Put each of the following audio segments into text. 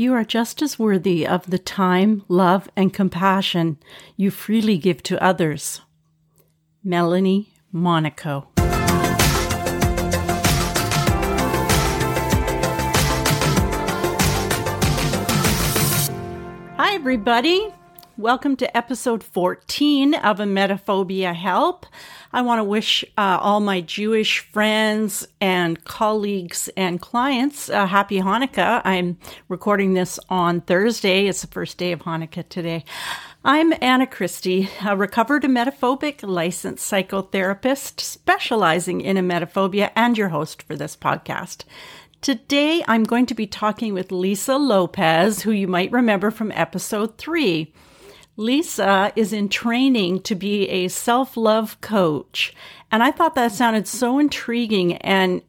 You are just as worthy of the time, love, and compassion you freely give to others. Melanie Monaco. Hi, everybody. Welcome to episode 14 of Emetophobia Help. I want to wish uh, all my Jewish friends and colleagues and clients a happy Hanukkah. I'm recording this on Thursday. It's the first day of Hanukkah today. I'm Anna Christie, a recovered emetophobic licensed psychotherapist specializing in emetophobia and your host for this podcast. Today, I'm going to be talking with Lisa Lopez, who you might remember from episode three. Lisa is in training to be a self love coach. And I thought that sounded so intriguing and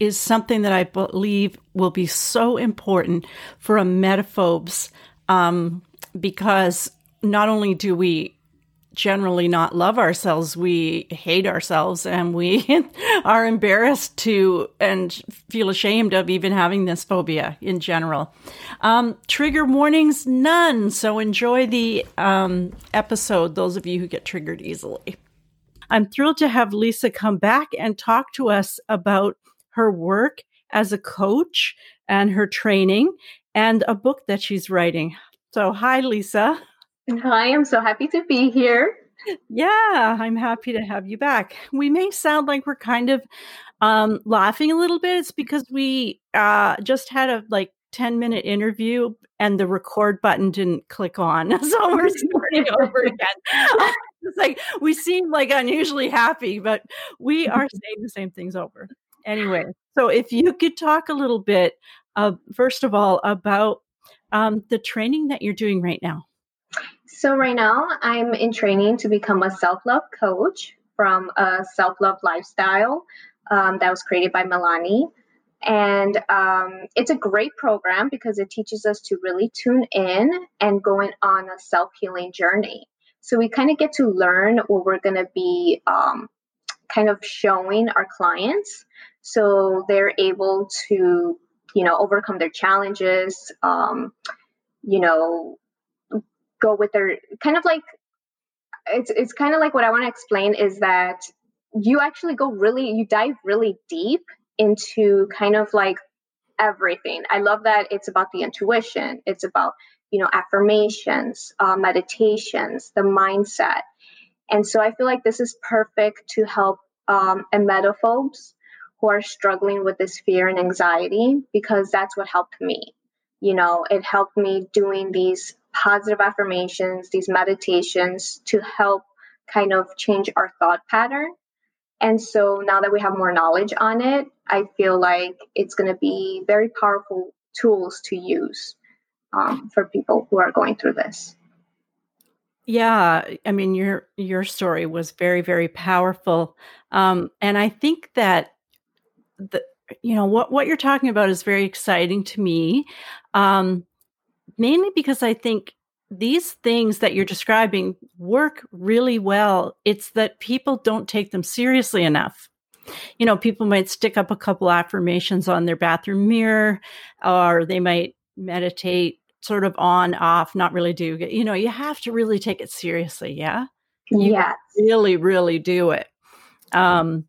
is something that I believe will be so important for emetophobes um, because not only do we generally not love ourselves. We hate ourselves and we are embarrassed to and feel ashamed of even having this phobia in general. Um, trigger warnings, none. So enjoy the um, episode, those of you who get triggered easily. I'm thrilled to have Lisa come back and talk to us about her work as a coach and her training and a book that she's writing. So, hi, Lisa. Hi, I'm so happy to be here. Yeah, I'm happy to have you back. We may sound like we're kind of um, laughing a little bit. It's because we uh, just had a like 10 minute interview and the record button didn't click on. So we're starting over again. it's like we seem like unusually happy, but we are saying the same things over. Anyway, so if you could talk a little bit, uh, first of all, about um, the training that you're doing right now. So, right now, I'm in training to become a self love coach from a self love lifestyle um, that was created by Milani. And um, it's a great program because it teaches us to really tune in and going on a self healing journey. So, we kind of get to learn what we're going to be um, kind of showing our clients so they're able to, you know, overcome their challenges, um, you know, go with their kind of like it's it's kind of like what I want to explain is that you actually go really you dive really deep into kind of like everything. I love that it's about the intuition. It's about you know affirmations, uh, meditations, the mindset, and so I feel like this is perfect to help um, emetophobes who are struggling with this fear and anxiety because that's what helped me. You know, it helped me doing these positive affirmations, these meditations to help kind of change our thought pattern. And so now that we have more knowledge on it, I feel like it's going to be very powerful tools to use um, for people who are going through this. Yeah, I mean your your story was very very powerful, um, and I think that the you know what what you're talking about is very exciting to me. Um, mainly because I think these things that you're describing work really well. It's that people don't take them seriously enough. You know, people might stick up a couple affirmations on their bathroom mirror, or they might meditate sort of on, off, not really do. You know, you have to really take it seriously. Yeah. You yes. really, really do it. Um,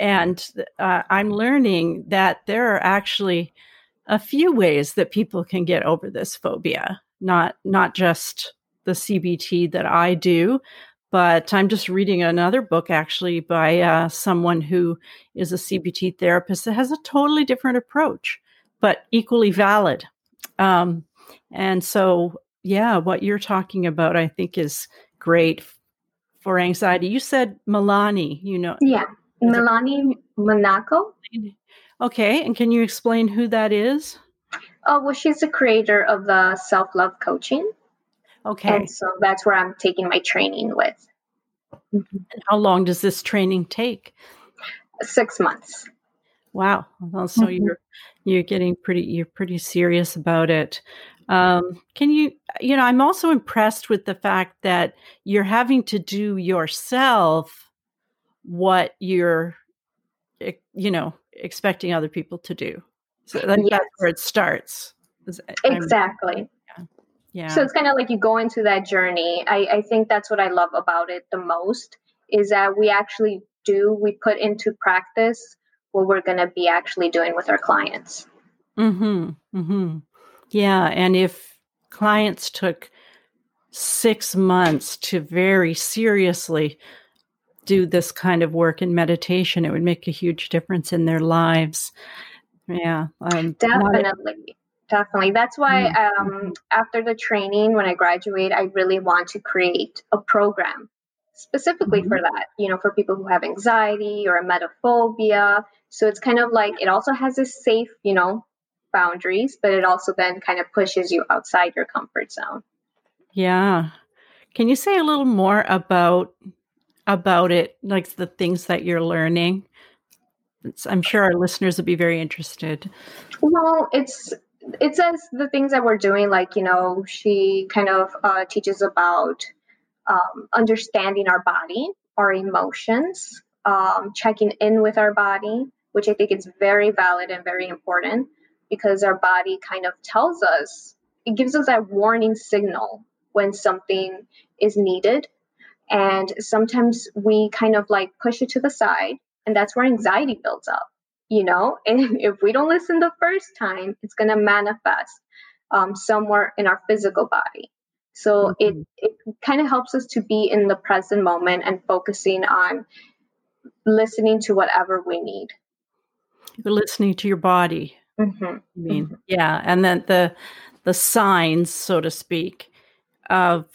and uh, I'm learning that there are actually a few ways that people can get over this phobia, not not just the CBT that I do, but I'm just reading another book actually by uh, someone who is a CBT therapist that has a totally different approach, but equally valid. Um, and so, yeah, what you're talking about, I think, is great for anxiety. You said Milani, you know. Yeah, Milani Monaco. Okay, and can you explain who that is? Oh, well, she's the creator of the self love coaching. Okay. And so that's where I'm taking my training with. And how long does this training take? Six months. Wow. Well, so mm-hmm. you're you're getting pretty you're pretty serious about it. Um, can you you know I'm also impressed with the fact that you're having to do yourself what you're you know expecting other people to do. So yes. that's where it starts. Exactly. Yeah. yeah. So it's kind of like you go into that journey. I, I think that's what I love about it the most is that we actually do, we put into practice what we're going to be actually doing with our clients. Hmm. Hmm. Yeah, and if clients took six months to very seriously do this kind of work in meditation, it would make a huge difference in their lives. Yeah, um, definitely. Definitely that's why mm-hmm. um, after the training when i graduate i really want to create a program specifically mm-hmm. for that you know for people who have anxiety or emetophobia so it's kind of like it also has a safe you know boundaries but it also then kind of pushes you outside your comfort zone yeah can you say a little more about about it like the things that you're learning. It's, i'm sure our listeners would be very interested. Well it's it says the things that we're doing like you know she kind of uh, teaches about um, understanding our body our emotions um, checking in with our body which i think is very valid and very important because our body kind of tells us it gives us that warning signal when something is needed and sometimes we kind of like push it to the side and that's where anxiety builds up you know and if we don't listen the first time it's going to manifest um, somewhere in our physical body so mm-hmm. it, it kind of helps us to be in the present moment and focusing on listening to whatever we need you're listening to your body mm-hmm. i mean mm-hmm. yeah and then the the signs so to speak of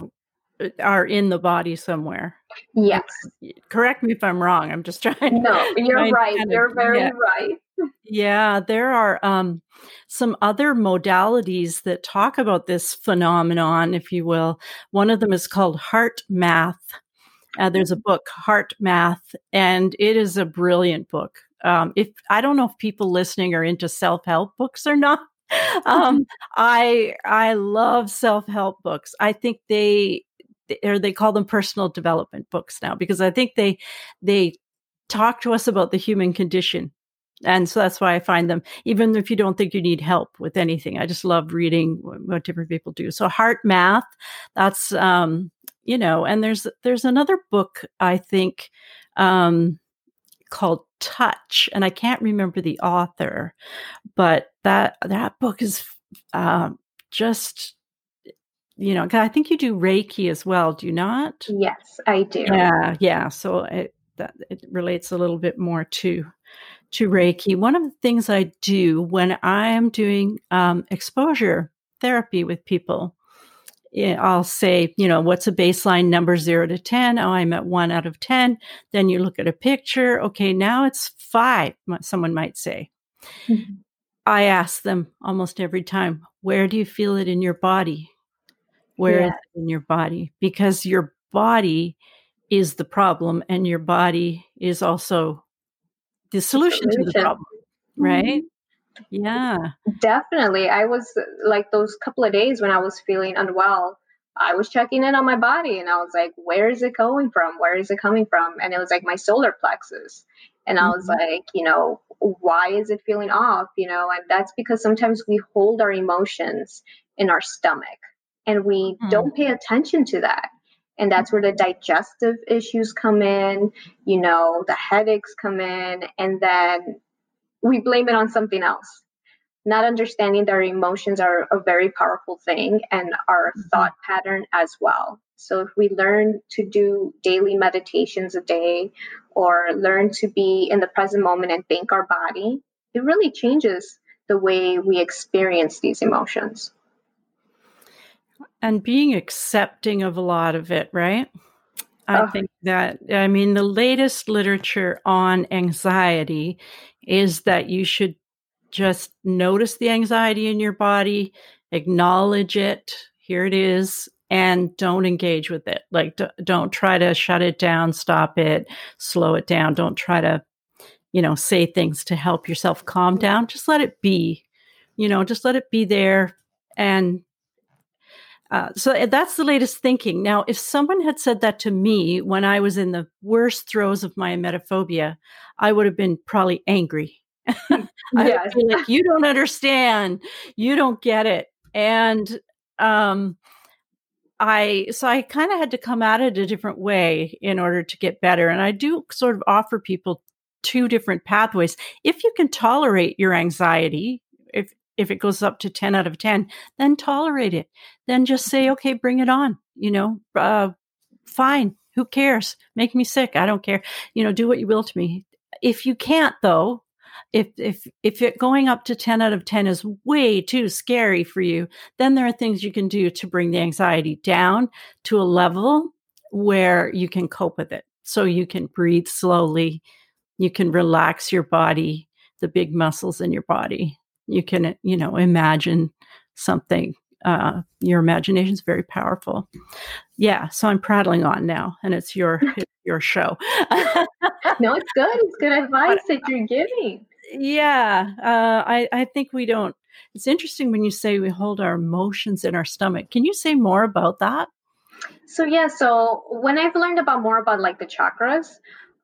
are in the body somewhere Yes. Correct me if I'm wrong. I'm just trying. No, you're right. You're very yeah. right. Yeah, there are um, some other modalities that talk about this phenomenon, if you will. One of them is called HeartMath. Uh, there's a book, Heart Math, and it is a brilliant book. Um, if I don't know if people listening are into self help books or not, um, I I love self help books. I think they or they call them personal development books now because I think they they talk to us about the human condition. And so that's why I find them, even if you don't think you need help with anything, I just love reading what different people do. So heart math, that's, um, you know, and there's, there's another book, I think, um, called Touch, and I can't remember the author, but that, that book is, uh, just you know, I think you do Reiki as well, do you not? Yes, I do. Yeah, yeah. So it that it relates a little bit more to to Reiki. One of the things I do when I'm doing um, exposure therapy with people, I'll say, you know, what's a baseline number zero to 10? Oh, I'm at one out of 10. Then you look at a picture. Okay, now it's five, someone might say. Mm-hmm. I ask them almost every time, where do you feel it in your body? Where yeah. in your body because your body is the problem and your body is also the solution, solution. to the problem right mm-hmm. yeah definitely i was like those couple of days when i was feeling unwell i was checking in on my body and i was like where is it going from where is it coming from and it was like my solar plexus and i was mm-hmm. like you know why is it feeling off you know and that's because sometimes we hold our emotions in our stomach and we mm. don't pay attention to that. And that's where the digestive issues come in you know the headaches come in and then we blame it on something else. Not understanding that our emotions are a very powerful thing and our mm-hmm. thought pattern as well. So if we learn to do daily meditations a day or learn to be in the present moment and thank our body it really changes the way we experience these emotions and being accepting of a lot of it, right? I oh. think that, I mean, the latest literature on anxiety is that you should just notice the anxiety in your body, acknowledge it, here it is, and don't engage with it. Like, d- don't try to shut it down, stop it, slow it down. Don't try to, you know, say things to help yourself calm down. Just let it be, you know, just let it be there and uh, so eh, that's the latest thinking. Now, if someone had said that to me when I was in the worst throes of my emetophobia, I would have been probably angry. I feel like you don't understand, you don't get it, and um, I so I kind of had to come at it a different way in order to get better, and I do sort of offer people two different pathways. If you can tolerate your anxiety, if it goes up to 10 out of 10, then tolerate it. Then just say, okay, bring it on. You know, uh, fine. Who cares? Make me sick. I don't care. You know, do what you will to me. If you can't, though, if if if it going up to 10 out of 10 is way too scary for you, then there are things you can do to bring the anxiety down to a level where you can cope with it. So you can breathe slowly, you can relax your body, the big muscles in your body. You can, you know, imagine something. Uh, your imagination is very powerful. Yeah. So I'm prattling on now, and it's your it's your show. no, it's good. It's good advice that you're giving. Yeah. Uh, I I think we don't. It's interesting when you say we hold our emotions in our stomach. Can you say more about that? So yeah, so when I've learned about more about like the chakras,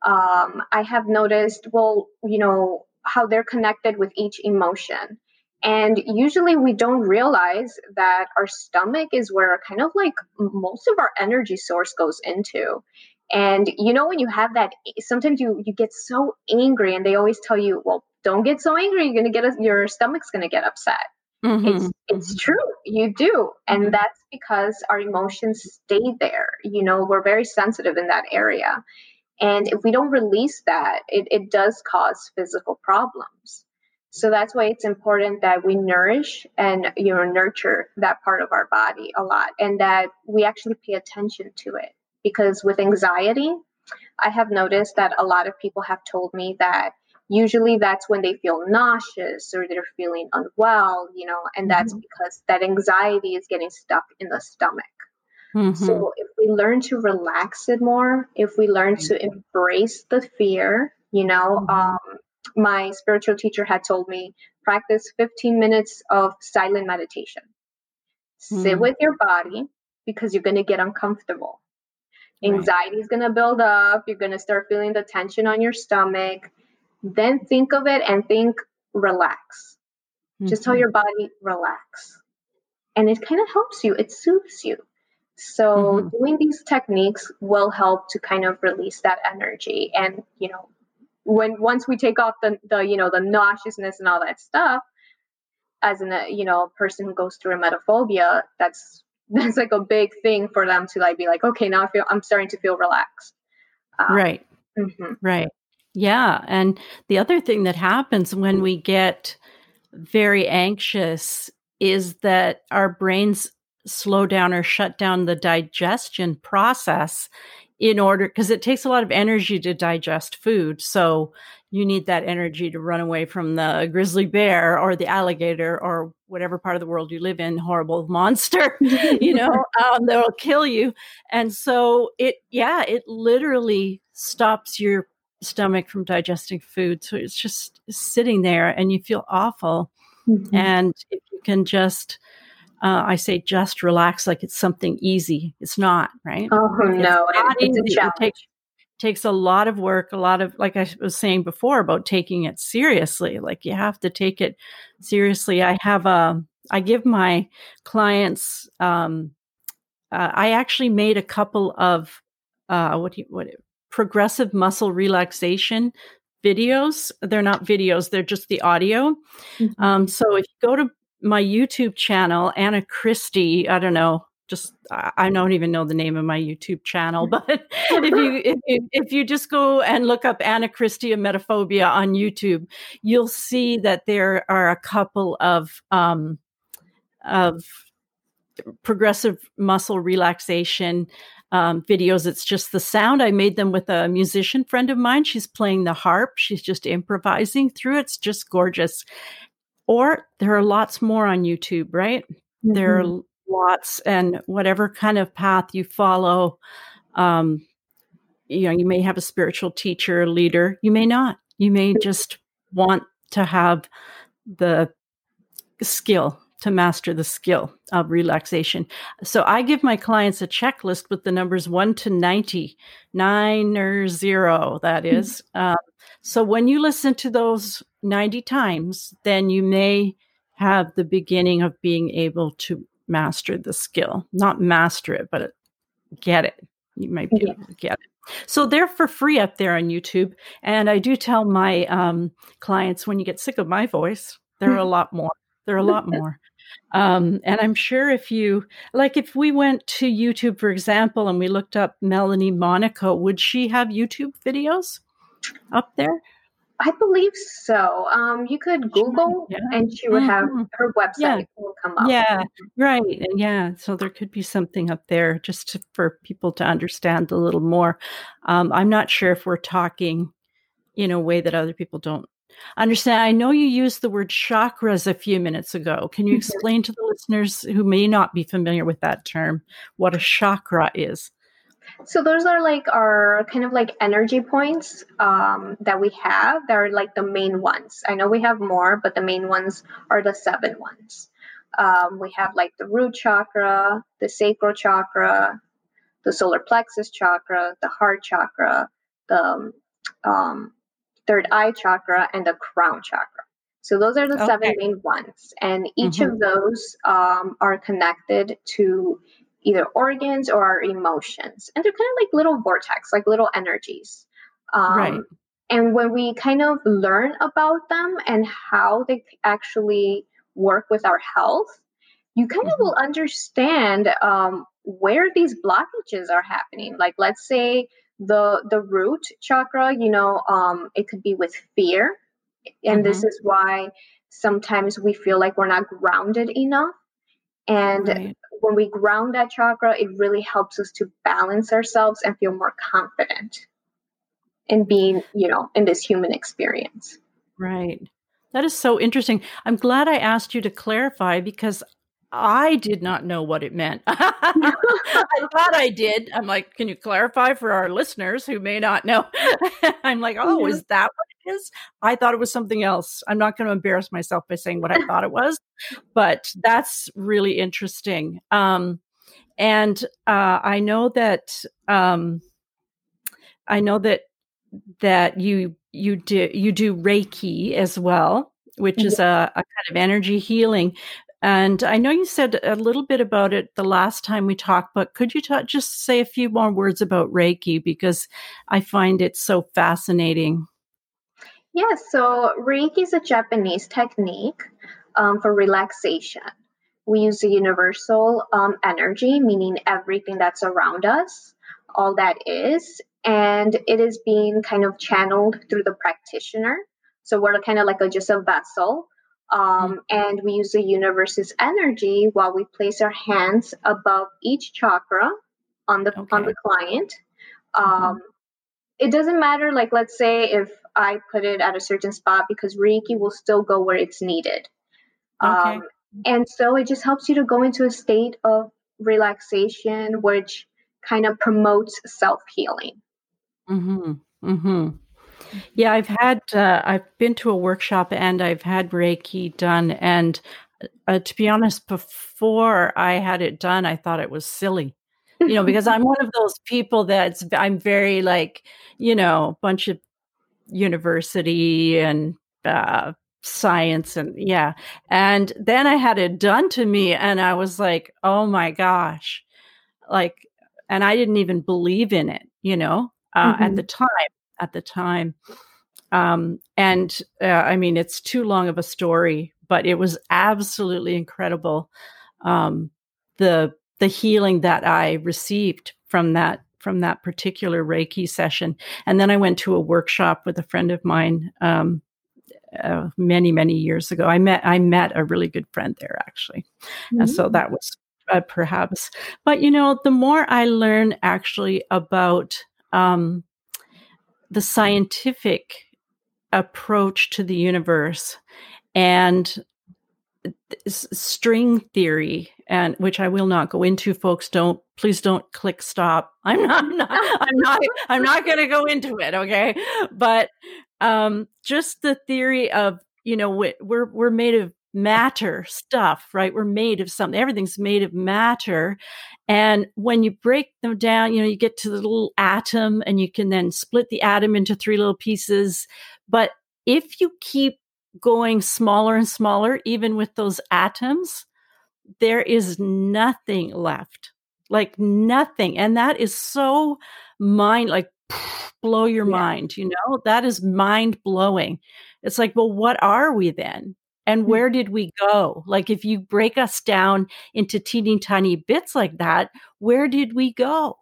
um, I have noticed, well, you know, how they're connected with each emotion. And usually we don't realize that our stomach is where kind of like most of our energy source goes into. And you know, when you have that, sometimes you, you get so angry and they always tell you, well, don't get so angry. You're going to get, a, your stomach's going to get upset. Mm-hmm. It's, it's mm-hmm. true. You do. And mm-hmm. that's because our emotions stay there. You know, we're very sensitive in that area. And if we don't release that, it, it does cause physical problems. So that's why it's important that we nourish and you know nurture that part of our body a lot and that we actually pay attention to it. Because with anxiety, I have noticed that a lot of people have told me that usually that's when they feel nauseous or they're feeling unwell, you know, and that's mm-hmm. because that anxiety is getting stuck in the stomach. Mm-hmm. So we learn to relax it more, if we learn to mm-hmm. embrace the fear, you know, mm-hmm. um, my spiritual teacher had told me practice 15 minutes of silent meditation. Mm-hmm. Sit with your body because you're going to get uncomfortable. Anxiety is going to build up. You're going to start feeling the tension on your stomach. Then think of it and think relax. Just tell mm-hmm. your body relax. And it kind of helps you, it soothes you. So mm-hmm. doing these techniques will help to kind of release that energy. And, you know, when once we take off the, the you know, the nauseousness and all that stuff, as an, uh, you know, person who goes through emetophobia, that's that's like a big thing for them to like be like, okay, now I feel I'm starting to feel relaxed. Um, right. Mm-hmm. Right. Yeah. And the other thing that happens when we get very anxious is that our brains slow down or shut down the digestion process in order because it takes a lot of energy to digest food. So you need that energy to run away from the grizzly bear or the alligator or whatever part of the world you live in horrible monster you know um, that'll kill you. And so it yeah it literally stops your stomach from digesting food. So it's just sitting there and you feel awful. Mm-hmm. and if you can just uh, I say just relax like it's something easy. It's not, right? Oh, no. It's, it's it takes, takes a lot of work, a lot of, like I was saying before, about taking it seriously. Like you have to take it seriously. I have a, um, give my clients, um, uh, I actually made a couple of, uh, what do you, what, progressive muscle relaxation videos. They're not videos, they're just the audio. Mm-hmm. Um, so if you go to my YouTube channel, Anna Christie. I don't know, just I don't even know the name of my YouTube channel, but if you if, if you just go and look up Anna Christie and emetophobia on YouTube, you'll see that there are a couple of um, of progressive muscle relaxation um, videos. It's just the sound. I made them with a musician friend of mine. She's playing the harp. She's just improvising through it. It's just gorgeous. Or there are lots more on YouTube, right? Mm-hmm. There are mm-hmm. lots, and whatever kind of path you follow, um, you know, you may have a spiritual teacher, leader. You may not. You may just want to have the skill to master the skill of relaxation. So I give my clients a checklist with the numbers 1 to 90, 9 or 0, that is. mm-hmm. is. Mm-hmm. Um, so when you listen to those 90 times, then you may have the beginning of being able to master the skill. Not master it, but get it. You might be able to get it. So they're for free up there on YouTube. And I do tell my um, clients when you get sick of my voice, there are a lot more. There are a lot more. Um, and I'm sure if you, like, if we went to YouTube, for example, and we looked up Melanie Monaco, would she have YouTube videos up there? I believe so. Um, you could Google yeah. and she would have mm-hmm. her website yeah. will come up. Yeah, right. And yeah, so there could be something up there just to, for people to understand a little more. Um, I'm not sure if we're talking in a way that other people don't understand. I know you used the word chakras a few minutes ago. Can you mm-hmm. explain to the listeners who may not be familiar with that term what a chakra is? So those are like our kind of like energy points um, that we have. They're like the main ones. I know we have more, but the main ones are the seven ones. Um, we have like the root chakra, the sacral chakra, the solar plexus chakra, the heart chakra, the um, third eye chakra, and the crown chakra. So those are the okay. seven main ones, and each mm-hmm. of those um, are connected to either organs or our emotions. And they're kind of like little vortex, like little energies. Um, right. And when we kind of learn about them and how they actually work with our health, you kind mm-hmm. of will understand um, where these blockages are happening. Like, let's say the the root chakra, you know, um, it could be with fear, and mm-hmm. this is why sometimes we feel like we're not grounded enough. And right when we ground that chakra, it really helps us to balance ourselves and feel more confident in being, you know, in this human experience. Right. That is so interesting. I'm glad I asked you to clarify because I did not know what it meant. I thought I did. I'm like, can you clarify for our listeners who may not know? I'm like, oh, mm-hmm. is that what it is? I thought it was something else. I'm not going to embarrass myself by saying what I thought it was, but that's really interesting. Um, and uh, I know that um, I know that that you you do you do Reiki as well, which is a, a kind of energy healing. And I know you said a little bit about it the last time we talked, but could you ta- just say a few more words about Reiki because I find it so fascinating? Yes, yeah, so Reiki is a Japanese technique um, for relaxation. We use the universal um, energy, meaning everything that's around us, all that is, and it is being kind of channeled through the practitioner. So we're kind of like a, just a vessel um, and we use the universe's energy while we place our hands above each chakra on the okay. on the client. Mm-hmm. Um, mm-hmm. It doesn't matter, like let's say if I put it at a certain spot because Reiki will still go where it's needed. Okay. Um, and so it just helps you to go into a state of relaxation, which kind of promotes self healing. Mm-hmm. Mm-hmm. Yeah, I've had uh, I've been to a workshop and I've had Reiki done, and uh, to be honest, before I had it done, I thought it was silly. You know, because I'm one of those people that's I'm very like, you know, bunch of university and uh, science and yeah. And then I had it done to me, and I was like, oh my gosh, like, and I didn't even believe in it, you know, uh, mm-hmm. at the time at the time. Um, and uh, I mean, it's too long of a story, but it was absolutely incredible. Um, the the healing that I received from that from that particular Reiki session, and then I went to a workshop with a friend of mine um, uh, many many years ago. I met I met a really good friend there actually, mm-hmm. and so mm. that was uh, perhaps. But you know, the more I learn actually about um, the scientific approach to the universe and string theory and which I will not go into folks. Don't please don't click stop. I'm not, I'm not I'm not I'm not going to go into it okay? But um just the theory of you know we're we're made of matter stuff, right? We're made of something. Everything's made of matter. And when you break them down, you know, you get to the little atom and you can then split the atom into three little pieces. But if you keep going smaller and smaller, even with those atoms, there is nothing left. Like nothing. And that is so mind like blow your yeah. mind, you know? That is mind blowing. It's like, well, what are we then? And mm. where did we go? Like, if you break us down into teeny tiny bits like that, where did we go?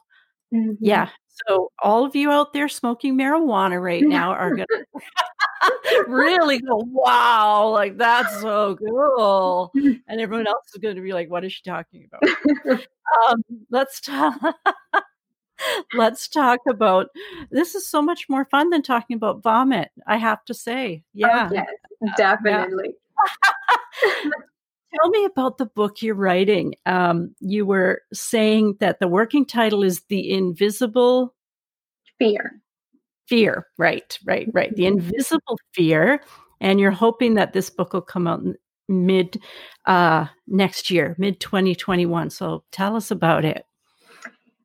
Mm-hmm. Yeah. So, all of you out there smoking marijuana right now are going to really go, wow, like that's so cool. And everyone else is going to be like, what is she talking about? um, let's talk. let's talk about this is so much more fun than talking about vomit i have to say yeah oh, yes, definitely Tell me about the book you're writing. Um, you were saying that the working title is The Invisible Fear. Fear, right, right, right. The mm-hmm. Invisible Fear. And you're hoping that this book will come out mid uh, next year, mid 2021. So tell us about it.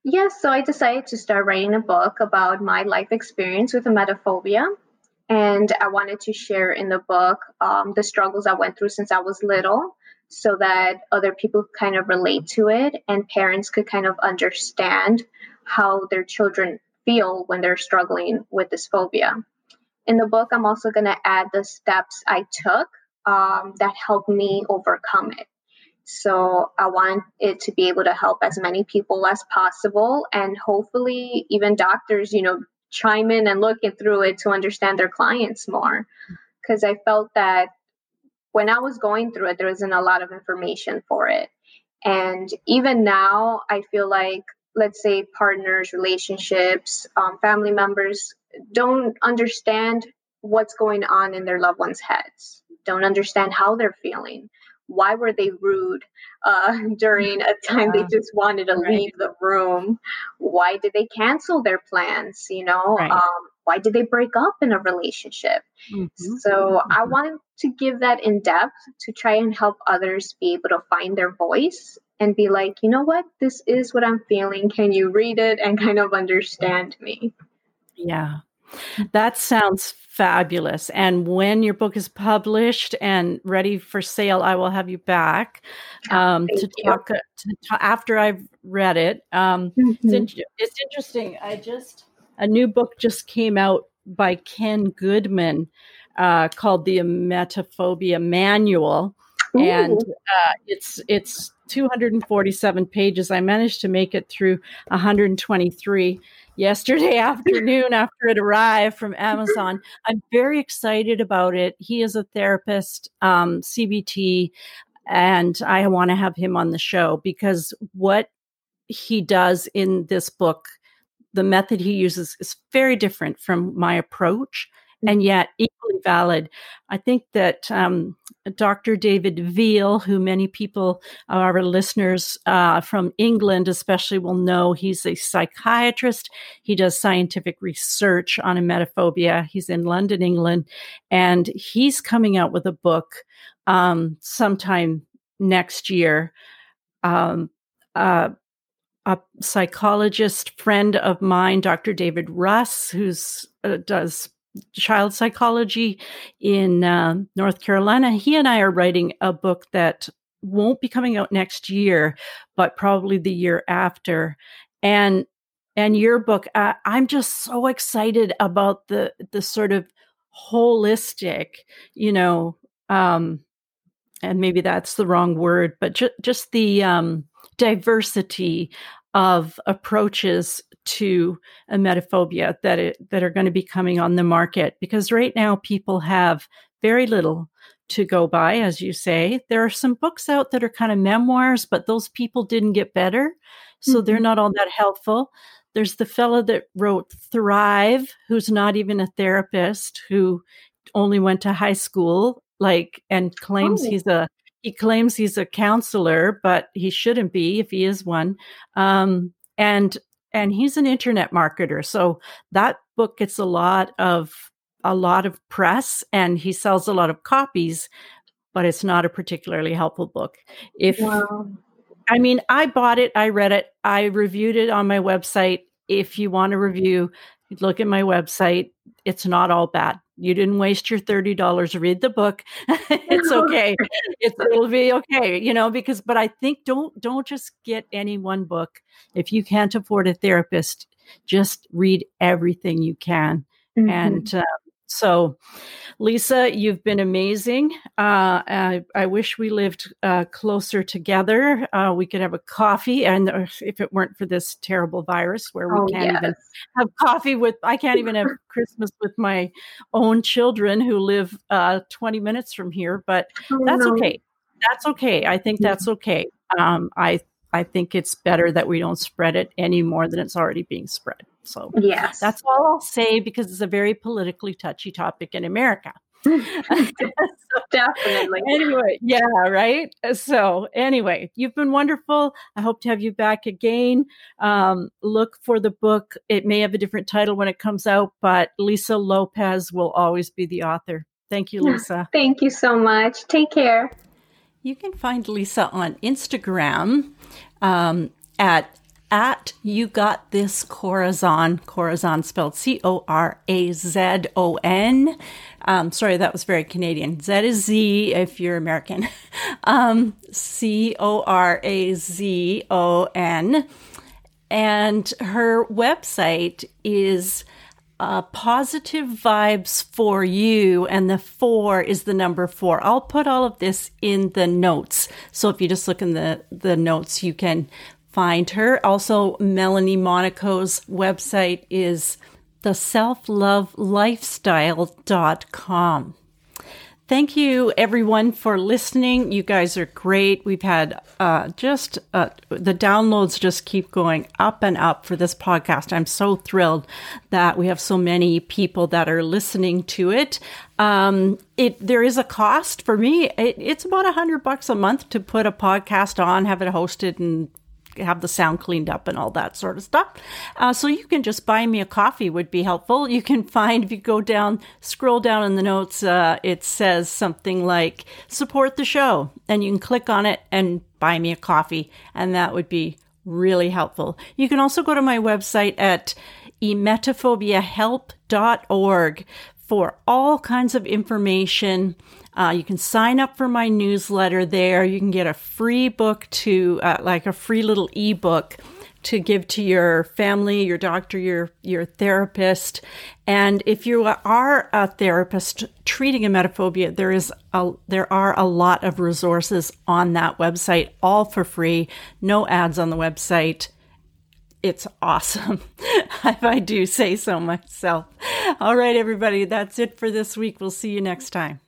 Yes, so I decided to start writing a book about my life experience with emetophobia. And I wanted to share in the book um, the struggles I went through since I was little so that other people kind of relate to it and parents could kind of understand how their children feel when they're struggling with this phobia. In the book, I'm also going to add the steps I took um, that helped me overcome it. So I want it to be able to help as many people as possible and hopefully even doctors, you know, chime in and look through it to understand their clients more. Because I felt that when I was going through it, there wasn't a lot of information for it. And even now, I feel like, let's say, partners, relationships, um, family members don't understand what's going on in their loved ones' heads, don't understand how they're feeling why were they rude uh, during a time yeah. they just wanted to right. leave the room why did they cancel their plans you know right. um, why did they break up in a relationship mm-hmm. so mm-hmm. i wanted to give that in depth to try and help others be able to find their voice and be like you know what this is what i'm feeling can you read it and kind of understand me yeah that sounds fabulous. And when your book is published and ready for sale, I will have you back um, to talk, uh, to after I've read it. Um, mm-hmm. it's, in, it's interesting. I just a new book just came out by Ken Goodman uh, called the Emetophobia Manual, Ooh. and uh, it's it's 247 pages. I managed to make it through 123 yesterday afternoon after it arrived from Amazon. I'm very excited about it. He is a therapist, um, CBT, and I want to have him on the show because what he does in this book, the method he uses is very different from my approach and yet equally valid. I think that um, Dr. David Veale, who many people, our listeners uh, from England especially, will know, he's a psychiatrist. He does scientific research on emetophobia. He's in London, England, and he's coming out with a book um, sometime next year. Um, uh, a psychologist friend of mine, Dr. David Russ, who's uh, does child psychology in uh, North Carolina. He and I are writing a book that won't be coming out next year, but probably the year after. And and your book, uh, I'm just so excited about the the sort of holistic, you know, um, and maybe that's the wrong word, but ju- just the um, diversity of approaches to emetophobia that it, that are going to be coming on the market because right now people have very little to go by as you say there are some books out that are kind of memoirs but those people didn't get better so mm-hmm. they're not all that helpful there's the fellow that wrote thrive who's not even a therapist who only went to high school like and claims oh. he's a he claims he's a counselor, but he shouldn't be if he is one. Um, and and he's an internet marketer, so that book gets a lot of a lot of press, and he sells a lot of copies, but it's not a particularly helpful book. If wow. I mean, I bought it, I read it, I reviewed it on my website. If you want to review, look at my website. It's not all bad. You didn't waste your $30 read the book. It's okay. It's, it'll be okay you know because but i think don't don't just get any one book. If you can't afford a therapist just read everything you can. Mm-hmm. and uh, so, Lisa, you've been amazing. Uh, I, I, wish we lived uh, closer together. Uh, we could have a coffee, and uh, if it weren't for this terrible virus, where we oh, can't yes. even have coffee with, I can't even have Christmas with my own children who live uh, 20 minutes from here. But oh, that's no. okay. That's okay. I think that's okay. Um, I I think it's better that we don't spread it any more than it's already being spread. So yes, that's all I'll say because it's a very politically touchy topic in America. Definitely. Anyway, yeah, right. So, anyway, you've been wonderful. I hope to have you back again. Um, look for the book. It may have a different title when it comes out, but Lisa Lopez will always be the author. Thank you, Lisa. Thank you so much. Take care. You can find Lisa on Instagram um, at at you got this Corazon, Corazon spelled C O R A Z O N. Um, sorry, that was very Canadian. Z is Z if you're American. um, C O R A Z O N. And her website is uh, positive vibes for you, and the four is the number four. I'll put all of this in the notes. So if you just look in the, the notes, you can find her. Also, Melanie Monaco's website is the selflovelifestyle.com. Thank you, everyone, for listening. You guys are great. We've had uh, just uh, the downloads just keep going up and up for this podcast. I'm so thrilled that we have so many people that are listening to it. Um, it there is a cost for me. It, it's about a hundred bucks a month to put a podcast on, have it hosted, and have the sound cleaned up and all that sort of stuff. Uh, so you can just buy me a coffee would be helpful. You can find if you go down, scroll down in the notes, uh, it says something like support the show, and you can click on it and buy me a coffee, and that would be really helpful. You can also go to my website at emetophobiahelp.org for all kinds of information uh, you can sign up for my newsletter there. You can get a free book to, uh, like a free little ebook to give to your family, your doctor, your your therapist. And if you are a therapist treating emetophobia, there is a there are a lot of resources on that website, all for free, no ads on the website. It's awesome, if I do say so myself. All right, everybody, that's it for this week. We'll see you next time.